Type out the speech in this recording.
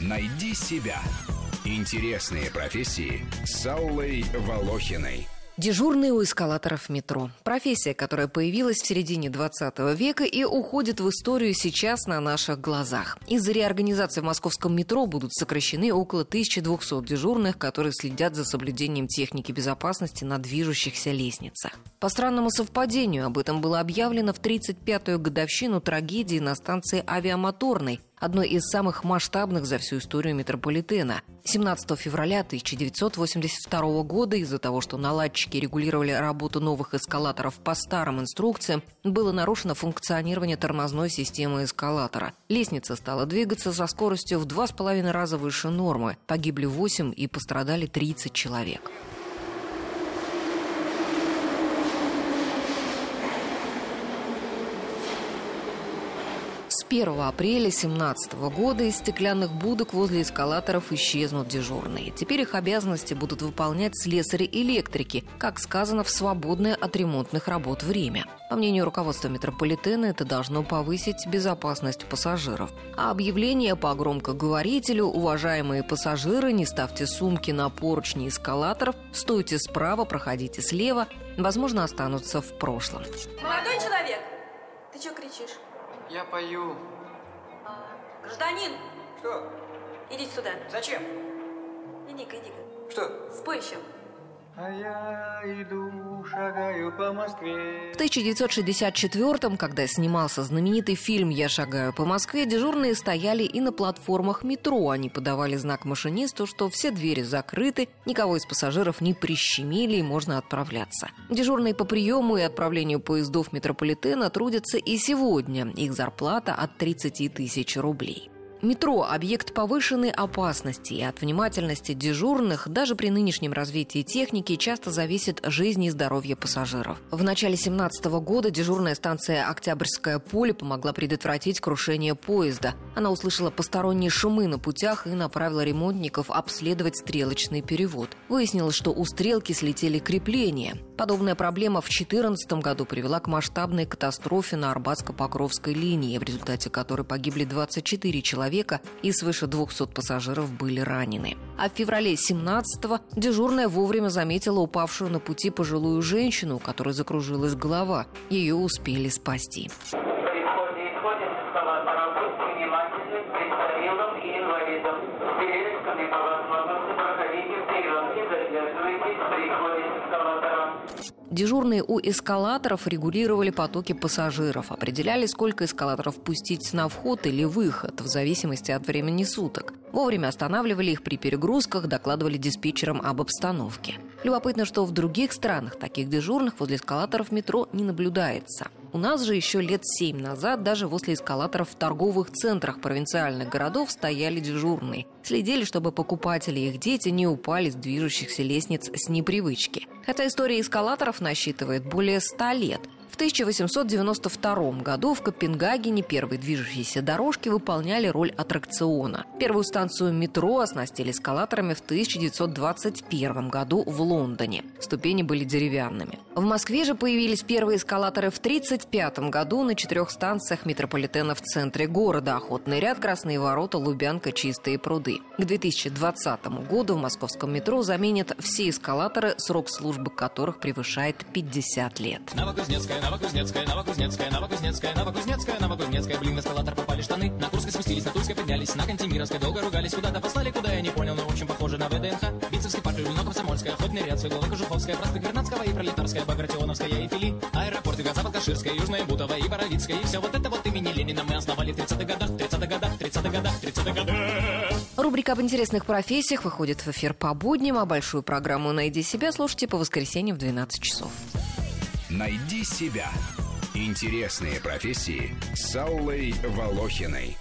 Найди себя. Интересные профессии с Аллой Волохиной. Дежурный у эскалаторов метро. Профессия, которая появилась в середине 20 века и уходит в историю сейчас на наших глазах. Из-за реорганизации в московском метро будут сокращены около 1200 дежурных, которые следят за соблюдением техники безопасности на движущихся лестницах. По странному совпадению об этом было объявлено в 35-ю годовщину трагедии на станции авиамоторной, одной из самых масштабных за всю историю метрополитена. 17 февраля 1982 года из-за того, что наладчики регулировали работу новых эскалаторов по старым инструкциям, было нарушено функционирование тормозной системы эскалатора. Лестница стала двигаться со скоростью в два с половиной раза выше нормы. Погибли 8 и пострадали 30 человек. 1 апреля 2017 года из стеклянных будок возле эскалаторов исчезнут дежурные. Теперь их обязанности будут выполнять слесари-электрики, как сказано в свободное от ремонтных работ время. По мнению руководства метрополитена, это должно повысить безопасность пассажиров. А объявление по громкоговорителю «Уважаемые пассажиры, не ставьте сумки на поручни эскалаторов, стойте справа, проходите слева», возможно, останутся в прошлом. Молодой человек, ты что кричишь? Я пою. А, гражданин, Что? идите сюда. Зачем? Иди-ка, иди-ка. Что? Спой еще. А. В 1964-м, когда снимался знаменитый фильм «Я шагаю по Москве», дежурные стояли и на платформах метро. Они подавали знак машинисту, что все двери закрыты, никого из пассажиров не прищемили и можно отправляться. Дежурные по приему и отправлению поездов метрополитена трудятся и сегодня. Их зарплата от 30 тысяч рублей. Метро – объект повышенной опасности, и от внимательности дежурных даже при нынешнем развитии техники часто зависит жизнь и здоровье пассажиров. В начале 2017 года дежурная станция «Октябрьское поле» помогла предотвратить крушение поезда. Она услышала посторонние шумы на путях и направила ремонтников обследовать стрелочный перевод. Выяснилось, что у стрелки слетели крепления. Подобная проблема в 2014 году привела к масштабной катастрофе на Арбатско-Покровской линии, в результате которой погибли 24 человека и свыше 200 пассажиров были ранены. А в феврале 17-го дежурная вовремя заметила упавшую на пути пожилую женщину, у которой закружилась голова. Ее успели спасти. Дежурные у эскалаторов регулировали потоки пассажиров, определяли, сколько эскалаторов пустить на вход или выход, в зависимости от времени суток. Вовремя останавливали их при перегрузках, докладывали диспетчерам об обстановке. Любопытно, что в других странах таких дежурных возле эскалаторов метро не наблюдается. У нас же еще лет семь назад даже возле эскалаторов в торговых центрах провинциальных городов стояли дежурные. Следили, чтобы покупатели и их дети не упали с движущихся лестниц с непривычки. Хотя история эскалаторов насчитывает более ста лет – в 1892 году в Копенгагене первые движущиеся дорожки выполняли роль аттракциона. Первую станцию метро оснастили эскалаторами в 1921 году в Лондоне. Ступени были деревянными. В Москве же появились первые эскалаторы в 1935 году на четырех станциях метрополитена в центре города. Охотный ряд, Красные ворота, Лубянка, Чистые пруды. К 2020 году в московском метро заменят все эскалаторы, срок службы которых превышает 50 лет. Новокузнецкая, Новокузнецкая, Новокузнецкая, Новокузнецкая, Новокузнецкая, Новокузнецкая, блин, эскалатор попали штаны, на Курской спустились, на Тульской поднялись, на Кантемировской долго ругались, куда-то послали, куда я не понял, но в общем похоже на ВДНХ, Битцевский парк, Люблино, Комсомольская, Охотный ряд, Светлова, Кожуховская, проспект Вернадского и Пролетарская, Багратионовская и Фили, аэропорт, Юго-Запад, Каширская, Южная, Бутова и Боровицкая, и все вот это вот имени Ленина мы основали в 30-х годах, 30-х годах, 30-х годах, 30-х годах. Рубрика об интересных профессиях выходит в эфир по будням, а большую программу «Найди себя» слушайте по воскресеньям в 12 часов. Найди себя. Интересные профессии с Аллой Волохиной.